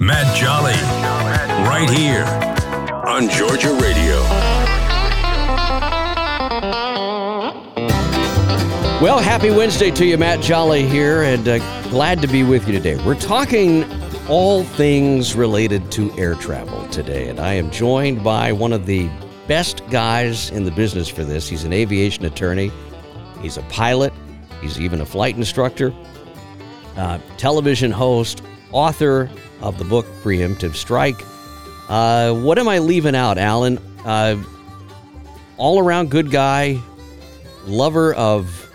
Matt Jolly, right here on Georgia Radio. Well, happy Wednesday to you, Matt Jolly here, and uh, glad to be with you today. We're talking all things related to air travel today, and I am joined by one of the best guys in the business for this. He's an aviation attorney, he's a pilot, he's even a flight instructor, uh, television host, author of the book Preemptive Strike. Uh, what am I leaving out, Alan? Uh, all around good guy, lover of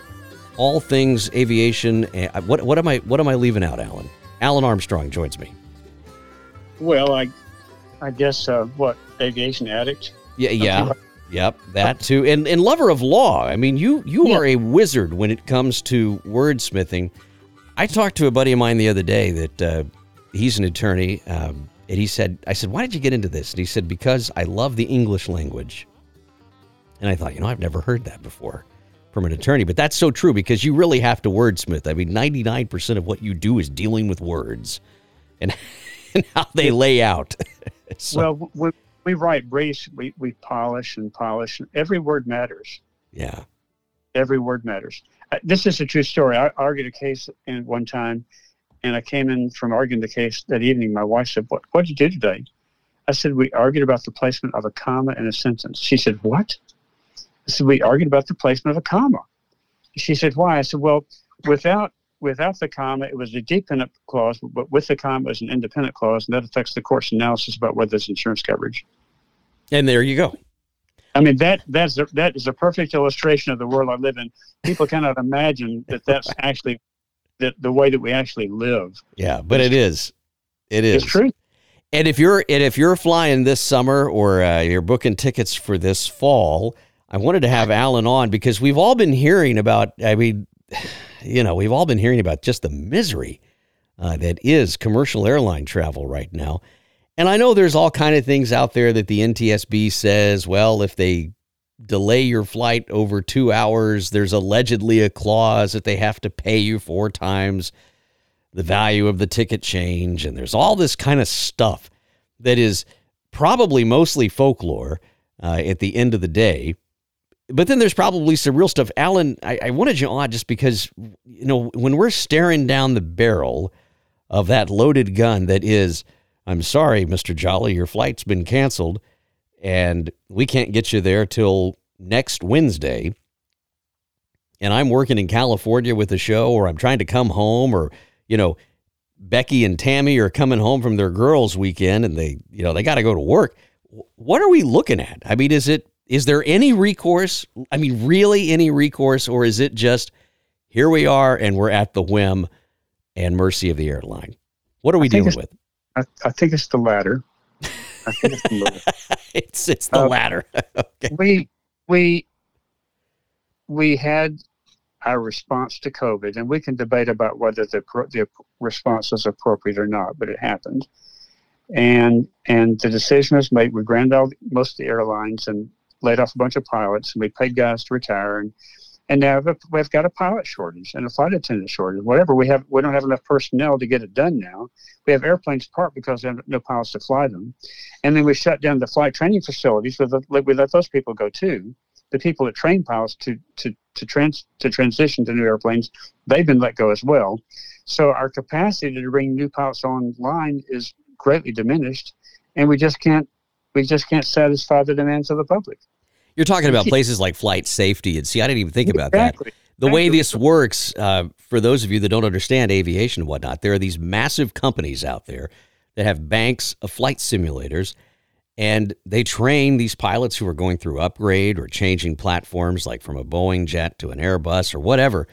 all things aviation. What, what am I what am I leaving out, Alan? Alan Armstrong joins me. Well, I I guess uh, what aviation addict. Yeah, yeah, yep, that too, and and lover of law. I mean, you you yeah. are a wizard when it comes to wordsmithing. I talked to a buddy of mine the other day that uh, he's an attorney, um, and he said, I said, why did you get into this? And he said, because I love the English language. And I thought, you know, I've never heard that before from an attorney, but that's so true because you really have to wordsmith. I mean, 99% of what you do is dealing with words and, and how they lay out. so, well, when we write briefs, we, we polish and polish. Every word matters. Yeah. Every word matters. Uh, this is a true story. I argued a case in one time, and I came in from arguing the case that evening. My wife said, "What? What did you do today?" I said, "We argued about the placement of a comma in a sentence." She said, "What?" I said, "We argued about the placement of a comma." She said, "Why?" I said, "Well, without without the comma, it was a dependent clause, but with the comma, it was an independent clause, and that affects the court's analysis about whether there's insurance coverage." And there you go. I mean that that's a, that is a perfect illustration of the world I live in. People cannot imagine that that's actually the, the way that we actually live. Yeah, but it is. It is. It's true. And if you're and if you're flying this summer or uh, you're booking tickets for this fall, I wanted to have Alan on because we've all been hearing about. I mean, you know, we've all been hearing about just the misery uh, that is commercial airline travel right now. And I know there's all kind of things out there that the NTSB says, well, if they delay your flight over 2 hours, there's allegedly a clause that they have to pay you four times the value of the ticket change and there's all this kind of stuff that is probably mostly folklore uh, at the end of the day. But then there's probably some real stuff. Alan, I, I wanted you on just because, you know, when we're staring down the barrel of that loaded gun that is – I'm sorry, Mr. Jolly, your flight's been canceled and we can't get you there till next Wednesday. And I'm working in California with a show or I'm trying to come home or, you know, Becky and Tammy are coming home from their girls weekend and they, you know, they got to go to work. What are we looking at? I mean, is it is there any recourse? I mean, really any recourse or is it just here we are and we're at the whim and mercy of the airline? What are we dealing with? I, I think it's the latter. I think it's the latter. it's it's the uh, latter. okay. We we we had our response to COVID, and we can debate about whether the the response was appropriate or not, but it happened. And and the decision was made. We ground out most of the airlines and laid off a bunch of pilots, and we paid guys to retire. And and now we've got a pilot shortage and a flight attendant shortage. Whatever we have, we don't have enough personnel to get it done now. We have airplanes parked because we have no pilots to fly them, and then we shut down the flight training facilities. We let, we let those people go too. The people that train pilots to to to trans to transition to new airplanes, they've been let go as well. So our capacity to bring new pilots online is greatly diminished, and we just can't we just can't satisfy the demands of the public. You're talking about places like flight safety. And see, I didn't even think about exactly. that. The way this works, uh, for those of you that don't understand aviation and whatnot, there are these massive companies out there that have banks of flight simulators, and they train these pilots who are going through upgrade or changing platforms, like from a Boeing jet to an Airbus or whatever.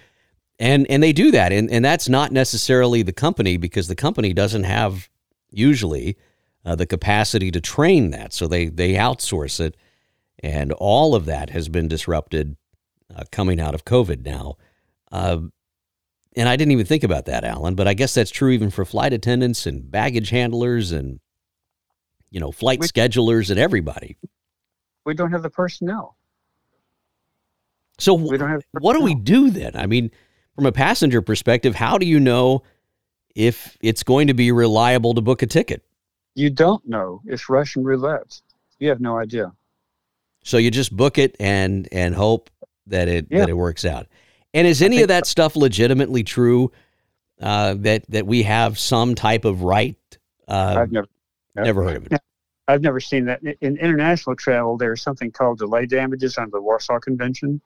And and they do that, and and that's not necessarily the company because the company doesn't have usually uh, the capacity to train that, so they they outsource it and all of that has been disrupted uh, coming out of COVID now. Uh, and I didn't even think about that, Alan, but I guess that's true even for flight attendants and baggage handlers and, you know, flight we, schedulers and everybody. We don't have the personnel. So, we don't have what do we do then? I mean, from a passenger perspective, how do you know if it's going to be reliable to book a ticket. You don't know. It's Russian roulette. You have no idea. So you just book it and and hope that it Yeah. that it works out. And is any of that stuff legitimately true? Uh, that that we have some type of right? Uh, I've never never heard of it. I've never seen that. In- In international travel, there's something called delay damages under the Warsaw Convention.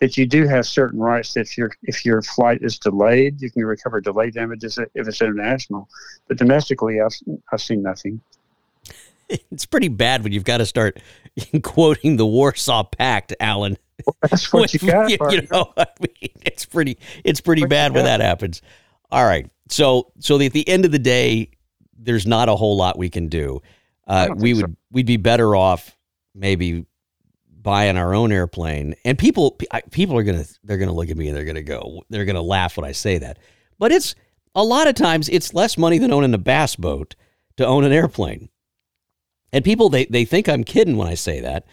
That you do have certain rights. That if your if your flight is delayed, you can recover delay damages if it's international. But domestically, I've I've seen nothing. It's pretty bad when you've got to start quoting the Warsaw Pact, Alan. That's what you got. you, know, I mean, it's pretty it's pretty What bad when that happens. All right. So so at the end of the day, there's not a whole lot we can do. Uh, we would we'd be better off maybe buying our own airplane. And people people are gonna they're gonna look at me and they're gonna go they're gonna laugh when I say that. But it's a lot of times it's less money than owning a bass boat to own an airplane. And people they, they think I'm kidding when I say that,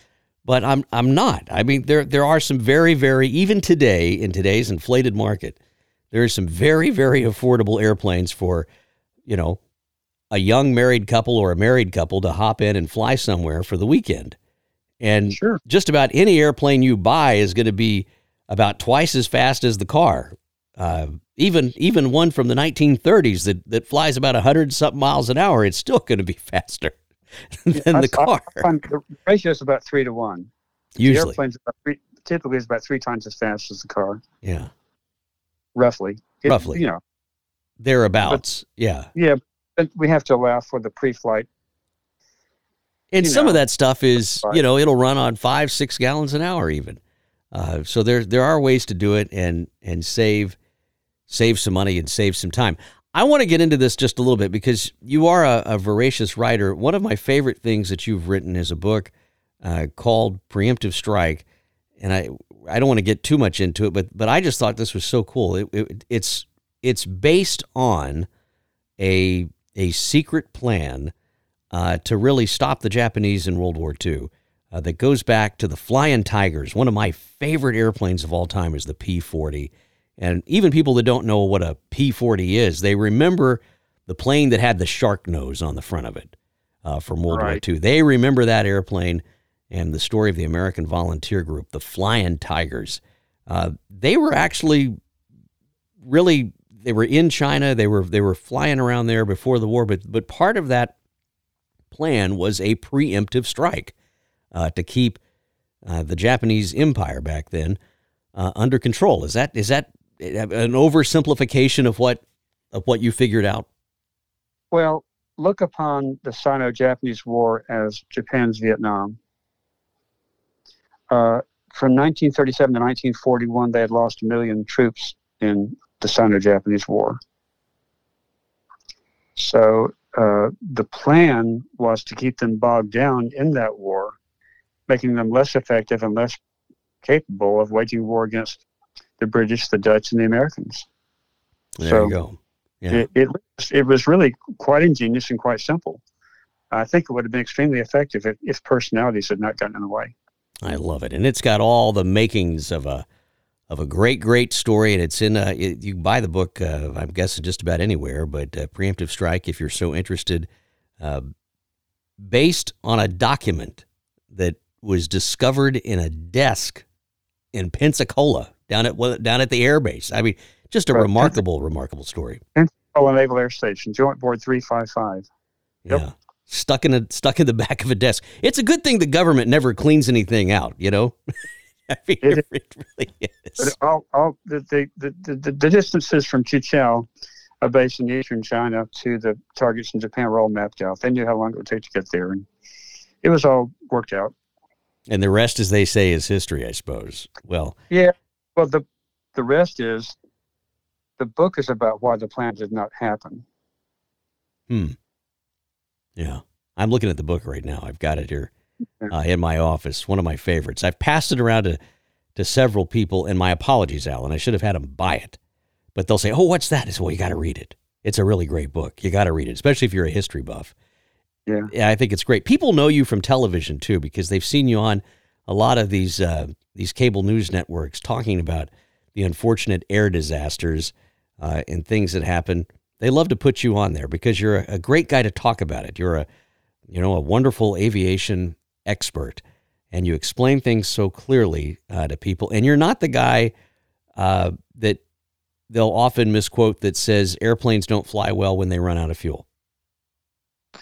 but I'm I'm not. I mean there there are some very very even today in today's inflated market, there are some very very affordable airplanes for, you know, a young married couple or a married couple to hop in and fly somewhere for the weekend. And Sure. just about any airplane you buy is going to be about twice as fast as the car. Uh, even even one from the 1930s that, that flies about 100 something miles an hour, it's still going to be faster than I- the car. I the ratio is about three to one. The Usually, airplane's about three, typically is about three times as fast as the car, yeah, roughly. It- Roughly. You know, thereabouts. Yeah, yeah, but we have to allow for the pre-flight. and some of that stuff is you know it'll run on five six gallons an hour even. Uh, so there there are ways to do it and and save save some money and save some time. I want to get into this just a little bit because you are a, a voracious writer. One of my favorite things that you've written is a book uh, called Preemptive Strike, and I I don't want to get too much into it, but but I just thought this was so cool. It, it, it's it's based on a a secret plan uh, to really stop the Japanese in World War II. Uh, that goes back to the Flying Tigers. One of my favorite airplanes of all time is the P 40. And even people that don't know what a P 40 is, they remember the plane that had the shark nose on the front of it uh, from World Right. War II. They remember that airplane and the story of the American Volunteer Group, the Flying Tigers. Uh, they were actually really they were in China. They were they were flying around there before the war, but but part of that plan was a preemptive strike uh, to keep uh, the Japanese Empire back then uh, under control. Is that is that an oversimplification of what of what you figured out? Well, look upon the Sino-Japanese War as Japan's Vietnam. Uh, from 1937 to 1941, they had lost a million troops in the Sino-Japanese War. So uh, the plan was to keep them bogged down in that war, making them less effective and less capable of waging war against the British, the Dutch, and the Americans. There So, you go. Yeah. It, it was- it was really quite ingenious and quite simple. I think it would have been extremely effective if, if personalities had not gotten in the way. I love it, and it's got all the makings of a of a great, great story. And it's in uh, it, you can buy the book. Uh, I'm guessing just about anywhere, but uh, preemptive strike if you're so interested. Uh, based on a document that was discovered in a desk in Pensacola down at well, down at the airbase. I mean, just a remarkable, remarkable story. Oh, Naval Air Station, Joint Board 355. Yeah. Stuck in a stuck in the back of a desk. It's a good thing the government never cleans anything out, you know? I mean, It it, really But is. all, all the, the, the, the, the distances from Chichao, a base in eastern China, to the targets in Japan were all mapped out. They knew how long it would take to get there. And it was all worked out. And the rest, as they say, is history, I suppose. Well, Well, the, the rest is the book is about why the plan did not happen. hmm. Yeah. I'm looking at the book right now. I've got it here uh, in my office. One of my favorites. I've passed it around to, to several people, and my apologies, Alan. I should have had them buy it. But they'll say, Oh, what's that? I say, Well, you got to read it. It's a really great book. You got to read it, especially if you're a history buff. Yeah. Yeah, I think it's great. People know you from television too because they've seen you on a lot of these uh, these cable news networks talking about the unfortunate air disasters uh, and things that happen. they love to put you on there because you're a, a great guy to talk about it. You're a, you know, a wonderful aviation expert, and you explain things so clearly uh, to people. And you're not the guy uh, that they'll often misquote that says airplanes don't fly well when they run out of fuel.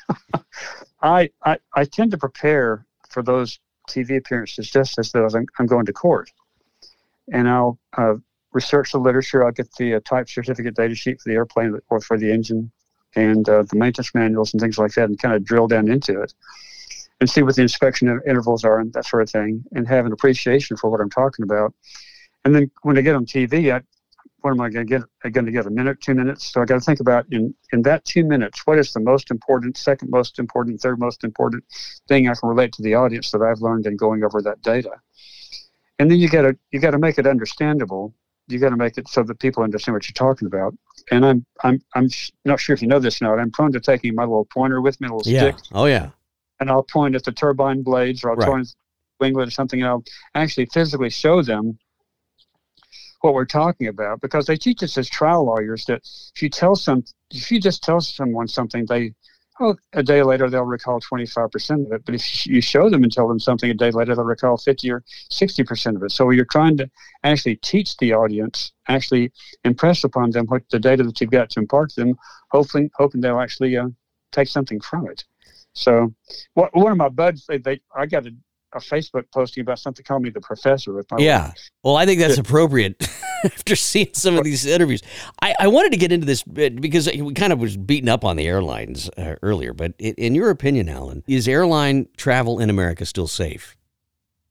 I, I, I tend to prepare for those TV appearances just as though I'm, I'm going to court, and I'll uh, research the literature. I'll get the uh, type certificate data sheet for the airplane or for the engine and uh, the maintenance manuals and things like that and kind of drill down into it and see what the inspection intervals are and that sort of thing and have an appreciation for what I'm talking about. And then when I get on TV, I, what am I going to get? I'm going to get a minute, two minutes. So I got to think about in in that two minutes, what is the most important, second most important, third most important thing I can relate to the audience that I've learned in going over that data. And then you got to you got to make it understandable you got to make it so that people understand what you're talking about. And I'm I'm I'm not sure if you know this now. I'm prone to taking my little pointer with me, a little yeah. stick. Oh yeah. And I'll point at the turbine blades, or I'll right. point at winglet or something, and I'll actually physically show them what we're talking about because they teach us as trial lawyers that if you tell some, if you just tell someone something, they oh, a day later they'll recall 25% of it. But if you show them and tell them something a day later, they'll recall 50 or 60% of it. So you're trying to actually teach the audience, actually impress upon them what the data that you've got to impart to them, hopefully, hoping they'll actually uh, take something from it. So what, one of my buds, they, they I got a a Facebook posting about something called me the professor with my yeah. Well i think that's appropriate after seeing some of these interviews. I, I wanted to get into this because we kind of was beaten up on the airlines uh, earlier but in your opinion alan is airline travel in america still safe?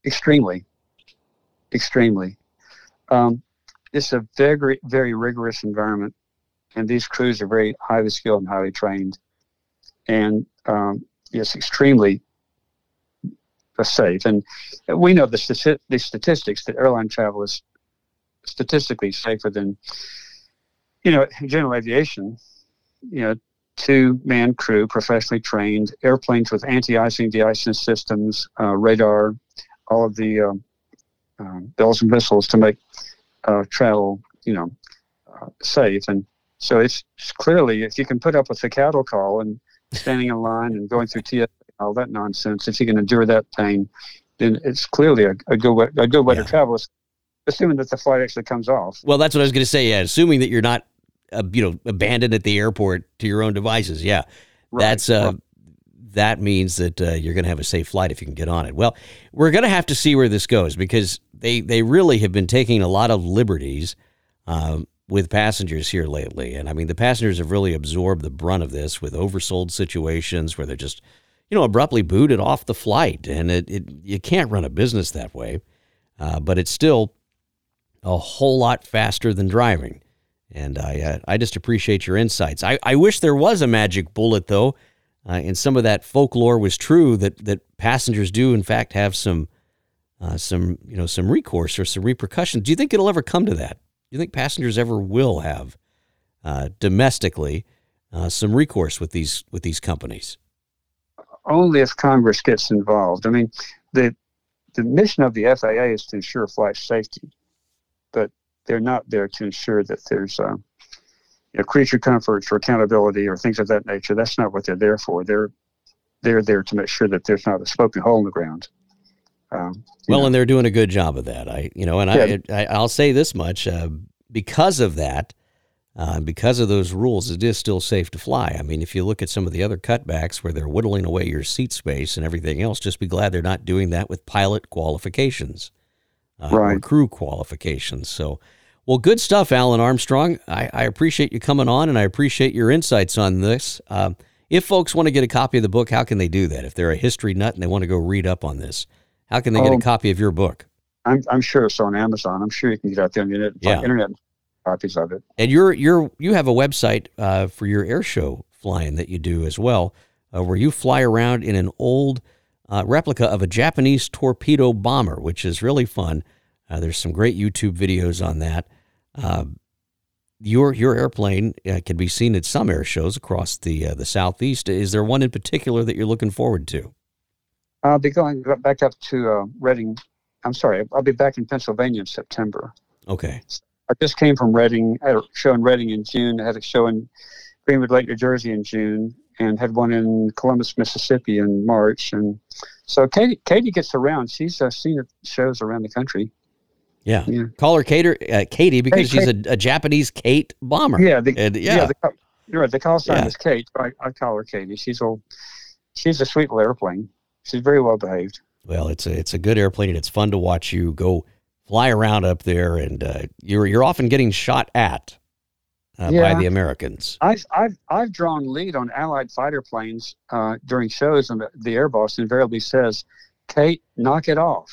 Extremely. Extremely. Um, it's a very very rigorous environment and these crews are very highly skilled and highly trained. And um, it's extremely safe. And we know the, the statistics that airline travel is statistically safer than, you know, general aviation. You know, two man crew, professionally trained, airplanes with anti icing, de icing systems, uh, radar, all of the um, bells and whistles to make uh, travel, you know, uh, safe. And so it's, it's clearly, if you can put up with the cattle call and standing in line and going through TSA all that nonsense, if you can endure that pain, then it's clearly a, a good way, a good way yeah. to travel, assuming that the flight actually comes off. Well, that's what I was going to say. Yeah, assuming that you're not, uh, you know, abandoned at the airport to your own devices. Yeah, right. that's uh, right. that means that uh, you're going to have a safe flight if you can get on it. Well, we're going to have to see where this goes because they they really have been taking a lot of liberties. Um, with passengers here lately. And I mean, the passengers have really absorbed the brunt of this with oversold situations where they're just you know, abruptly booted off the flight. And it, it you can't run a business that way. Uh, but it's still a whole lot faster than driving. And I, uh, I just appreciate your insights. I, I wish there was a magic bullet, though, uh, and some of that folklore was true that, that passengers do, in fact, have some, uh, some, you know, some recourse or some repercussions. Do you think it'll ever come to that? Do you think passengers ever will have uh, domestically uh, some recourse with these with these companies? Only if Congress gets involved. I mean, the the mission of the FAA is to ensure flight safety, but they're not there to ensure that there's uh, you know, creature comforts or accountability or things of that nature. That's not what they're there for. They're they're there to make sure that there's not a smoking hole in the ground. Um, well, know. and they're doing a good job of that. I, you know, and yeah. I, I, will say this much: uh, because of that, uh, because of those rules, it is still safe to fly. I mean, if you look at some of the other cutbacks where they're whittling away your seat space and everything else, just be glad they're not doing that with pilot qualifications uh, right. or crew qualifications. So, well, good stuff, Alan Armstrong. I, I, appreciate you coming on and I appreciate your insights on this. Uh, if folks want to get a copy of the book, how can they do that? If they're a history nut and they want to go read up on this, how can they get a oh. copy of your book? I'm, I'm sure it's on Amazon. I'm sure you can get out there on the internet. Yeah. internet copies of it. And you're you're you have a website uh, for your air show flying that you do as well, uh, where you fly around in an old uh, replica of a Japanese torpedo bomber, which is really fun. Uh, there's some great YouTube videos on that. Uh, your your airplane uh, can be seen at some air shows across the the southeast. Is there one in particular that you're looking forward to? I'll be going back up to Reading. I'm sorry, I'll be back in Pennsylvania in September. Okay. I just came from Reading. Had a show in Reading in June. I had a show in Greenwood Lake, New Jersey in June, and had one in Columbus, Mississippi in March. And so Katie, Katie gets around. She's uh, seen shows around the country. Yeah. yeah. Call her Katie, uh, Katie because she's a, a, Japanese Kate bomber. Yeah. The, and, yeah. yeah the, you're right. The call sign yeah. is Kate. I, I call her Katie. She's a, she's a sweet little airplane. She's very well behaved. Well, it's a it's a good airplane, and it's fun to watch you go fly around up there, and uh, you're you're often getting shot at uh, yeah. by the Americans. I've I've I've drawn lead on Allied fighter planes uh, during shows, and the, the air boss invariably says, "Kate, knock it off."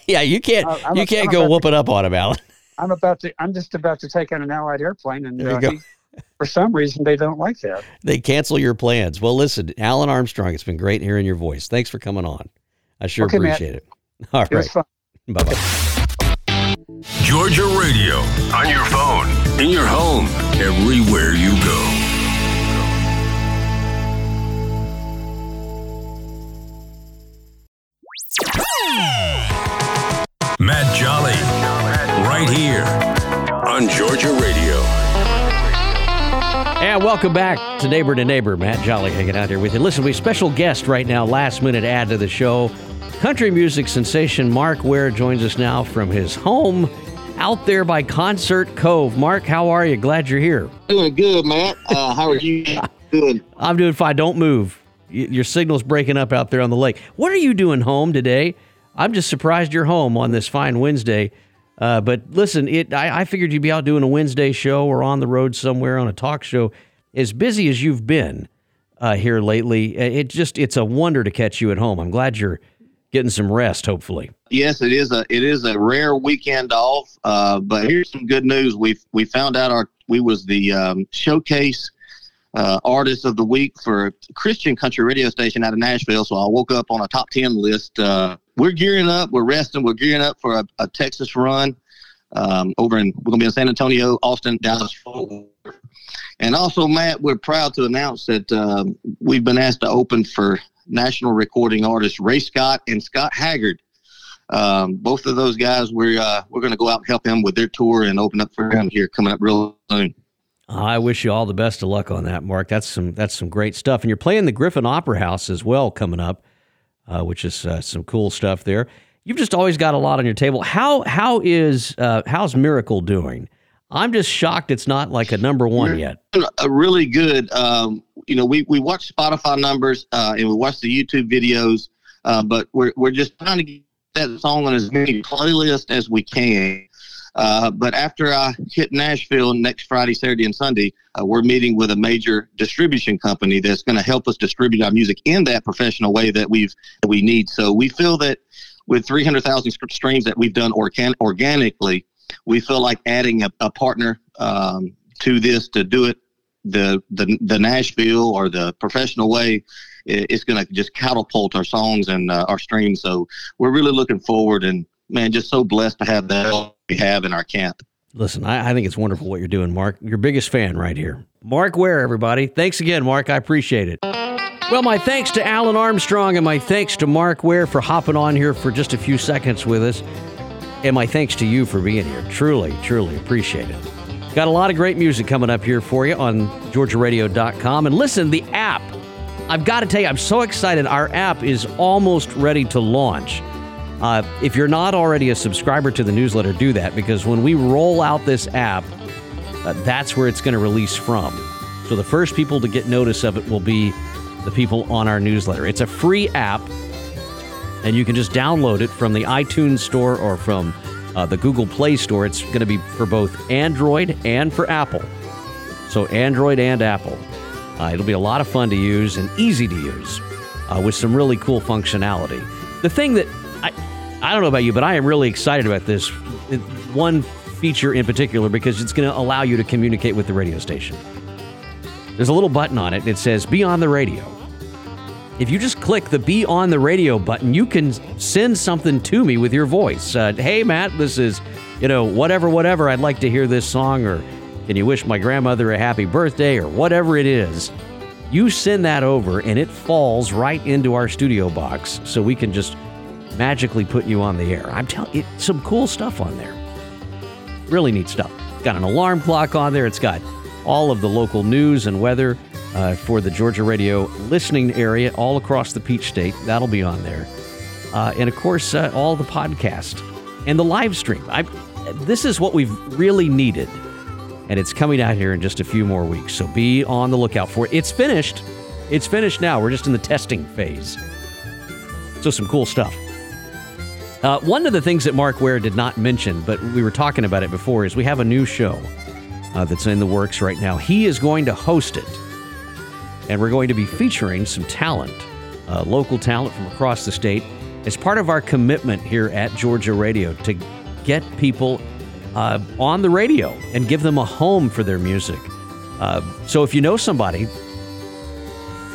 yeah, you can't I'm you can't go whoop it up on him, Alan. I'm about to. I'm just about to take on an Allied airplane, and uh, he, for some reason they don't like that. They cancel your plans. Well, listen, Alan Armstrong, it's been great hearing your voice. Thanks for coming on. I sure okay, appreciate Matt. it. All it right. Bye bye. Georgia Radio on your phone, in your home, everywhere you go. Matt Jolly, right here on Georgia Radio. And welcome back to Neighbor to Neighbor. Matt Jolly hanging out here with you. Listen, we have special guest right now, last minute add to the show. Country music sensation Mark Ware joins us now from his home out there by Concert Cove. Mark, how are you? Glad you're here. Doing good, Matt. Uh, how are you doing? I'm doing fine. Don't move. Your signal's breaking up out there on the lake. What are you doing home today? I'm just surprised you're home on this fine Wednesday. Uh, but listen, it I, I, figured you'd be out doing a Wednesday show or on the road somewhere on a talk show. As busy as you've been uh, here lately, it just it's a wonder to catch you at home. I'm glad you're getting some rest. Hopefully, yes, it is a it is a rare weekend off. Uh, but here's some good news. We we found out our we was the um, showcase uh, artist of the week for a Christian country radio station out of Nashville. So I woke up on a top 10 list uh, we're gearing up. We're resting. We're gearing up for a, a Texas run um, over in, we're to be in San Antonio, Austin, Dallas, Fort. Worth. And also, Matt, we're proud to announce that um, we've been asked to open for national recording artists Ray Scott and Scott Haggard. Um, both of those guys, we're uh, we're going to go out and help them with their tour and open up for them here coming up real soon. I wish you all the best of luck on that, Mark. That's some that's some great stuff, and you're playing the Griffin Opera House as well coming up uh, which is uh, some cool stuff there. You've just always got a lot on your table. How how is uh, how's Miracle doing? I'm just shocked it's not like a number one yet. A really good. Um, you know, we we watch Spotify numbers uh, and we watch the YouTube videos, uh, but we're we're just trying to get that song on as many playlists as we can. Uh, but after I hit Nashville next Friday, Saturday, and Sunday, uh, we're meeting with a major distribution company that's going to help us distribute our music in that professional way that we've that we need. So we feel that with 300,000 streams that we've done organ- organically, we feel like adding a, a partner um, to this to do it the the the Nashville or the professional way it's going to just catapult our songs and uh, our streams. So we're really looking forward and man, just so blessed to have that we have in our camp. Listen, I, I, think it's wonderful what you're doing, Mark. Your biggest fan right here. Mark Ware, everybody. Thanks again, Mark. I appreciate it. Well, my thanks to Alan Armstrong and my thanks to Mark Ware for hopping on here for just a few seconds with us. And my thanks to you for being here. Truly, truly appreciate it. Got a lot of great music coming up here for you on GeorgiaRadio.com. And listen, the app. I've got to tell you, I'm so excited. Our app is almost ready to launch. Uh, if you're not already a subscriber to the newsletter, do that because when we roll out this app, uh, that's where it's going to release from. So the first people to get notice of it will be the people on our newsletter. It's a free app, and you can just download it from the iTunes Store or from uh, the Google Play Store. It's going to be for both Android and for Apple. So Android and Apple. Uh, it'll be a lot of fun to use and easy to use uh, with some really cool functionality. The thing that I, I don't know about you, but I am really excited about this one feature in particular because it's going to allow you to communicate with the radio station. There's a little button on it. It says "Be on the radio." If you just click the "Be on the radio" button, you can send something to me with your voice. Uh, hey, Matt, this is, you know, whatever, whatever. I'd like to hear this song, or can you wish my grandmother a happy birthday, or whatever it is. You send that over, and it falls right into our studio box, so we can just magically put you on the air. I'm telling you, some cool stuff on there. Really neat stuff. Got an alarm clock on there. It's got all of the local news and weather uh, for the Georgia Radio listening area all across the Peach State. That'll be on there. Uh, and of course, uh, all the podcast and the live stream. I, this is what we've really needed. And it's coming out here in just a few more weeks. So be on the lookout for it. It's finished. It's finished now. We're just in the testing phase. So, some cool stuff. Uh, one of the things that Mark Ware did not mention, but we were talking about it before, is we have a new show uh, that's in the works right now. He is going to host it, and we're going to be featuring some talent, uh, local talent from across the state, as part of our commitment here at Georgia Radio to get people uh, on the radio and give them a home for their music. Uh, so if you know somebody,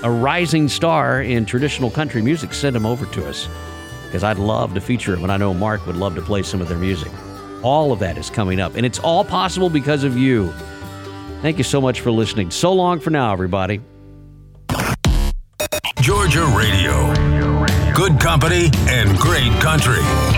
a rising star in traditional country music, send them over to us because I'd love to feature them, and I know Mark would love to play some of their music. All of that is coming up, and it's all possible because of you. Thank you so much for listening. So long for now, everybody. Georgia Radio. Good company and great country.